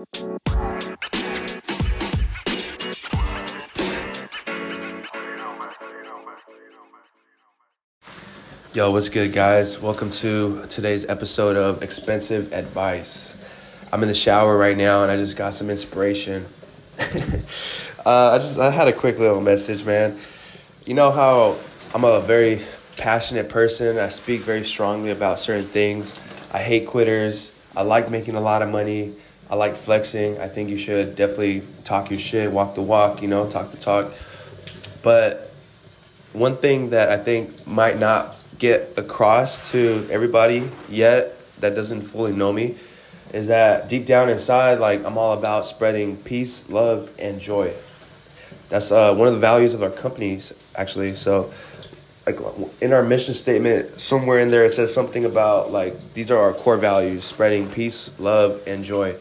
Yo, what's good, guys? Welcome to today's episode of Expensive Advice. I'm in the shower right now, and I just got some inspiration. uh, I just I had a quick little message, man. You know how I'm a very passionate person. I speak very strongly about certain things. I hate quitters. I like making a lot of money. I like flexing. I think you should definitely talk your shit, walk the walk, you know, talk the talk. But one thing that I think might not get across to everybody yet that doesn't fully know me is that deep down inside, like I'm all about spreading peace, love, and joy. That's uh, one of the values of our companies, actually. So, like in our mission statement, somewhere in there it says something about like these are our core values: spreading peace, love, and joy.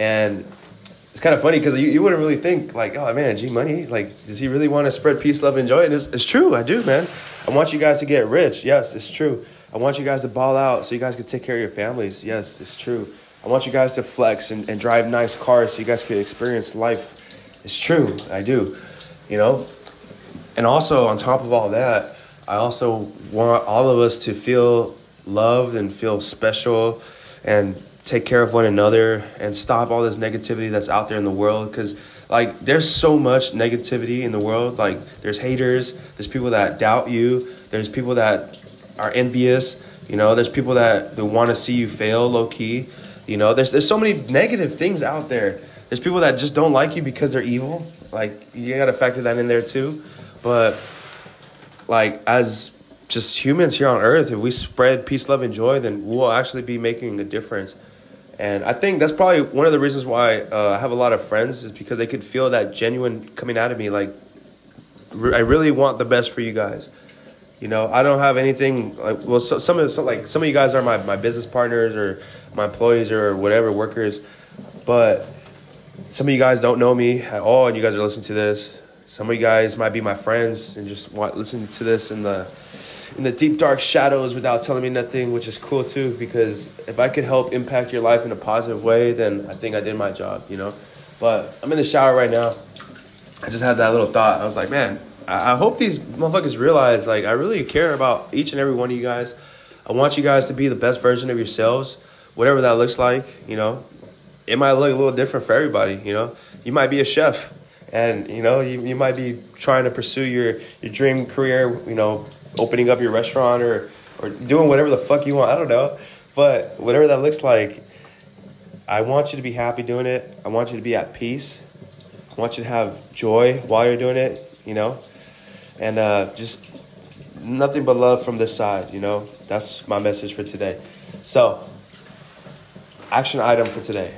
And it's kind of funny because you, you wouldn't really think like, oh man, G Money, like, does he really want to spread peace, love, and joy? And it's, it's true, I do, man. I want you guys to get rich. Yes, it's true. I want you guys to ball out so you guys can take care of your families. Yes, it's true. I want you guys to flex and, and drive nice cars so you guys can experience life. It's true, I do. You know? And also, on top of all that, I also want all of us to feel loved and feel special and take care of one another and stop all this negativity that's out there in the world. Because like there's so much negativity in the world. Like there's haters there's people that doubt you there's people that are envious you know there's people that, that want to see you fail low key you know? There's there's so many negative things out there. There's people that just don't like you because they're evil. Like you got to factor that in there too. But like as just humans here on earth if we spread peace love and joy then we'll actually be making a difference and I think that's probably one of the reasons why uh, I have a lot of friends is because they could feel that genuine coming out of me. Like, re- I really want the best for you guys. You know, I don't have anything like well, so, some of so, like some of you guys are my, my business partners or my employees or whatever workers, but some of you guys don't know me at all, and you guys are listening to this. Some of you guys might be my friends and just want listen to this in the in the deep dark shadows without telling me nothing, which is cool too. Because if I could help impact your life in a positive way, then I think I did my job, you know. But I'm in the shower right now. I just had that little thought. I was like, man, I, hope these motherfuckers realize like I really care about each and every one of you guys. I want you guys to be the best version of yourselves, whatever that looks like. You know, it might look a little different for everybody. You know, you might be a chef, and you know you, you might be trying to pursue your your dream career. You know, opening up your restaurant or or doing whatever the fuck you want. I don't know, but whatever that looks like, I want you to be happy doing it. I want you to be at peace. I want you to have joy while you're doing it. You know, and uh, just nothing but love from this side. You know, that's my message for today. So, action item for today.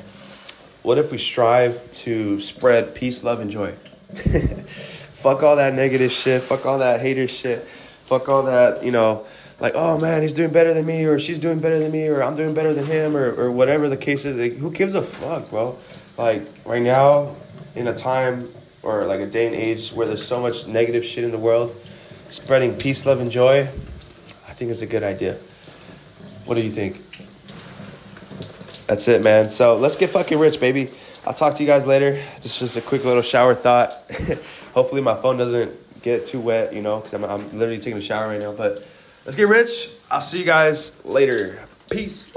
What if we strive to spread peace, love, and joy? fuck all that negative shit. Fuck all that hater shit fuck all that, you know, like, oh man, he's doing better than me, or she's doing better than me, or I'm doing better than him, or, or whatever the case is. Like, who gives a fuck, bro? Like, right now, in a time or like a day and age where there's so much negative shit in the world, spreading peace, love, and joy, I think it's a good idea. What do you think? That's it, man. So let's get fucking rich, baby. I'll talk to you guys later. Just just a quick little shower thought. Hopefully my phone doesn't get too wet, you know, because I'm, I'm literally taking a shower right now. But let's get rich. I'll see you guys later. Peace.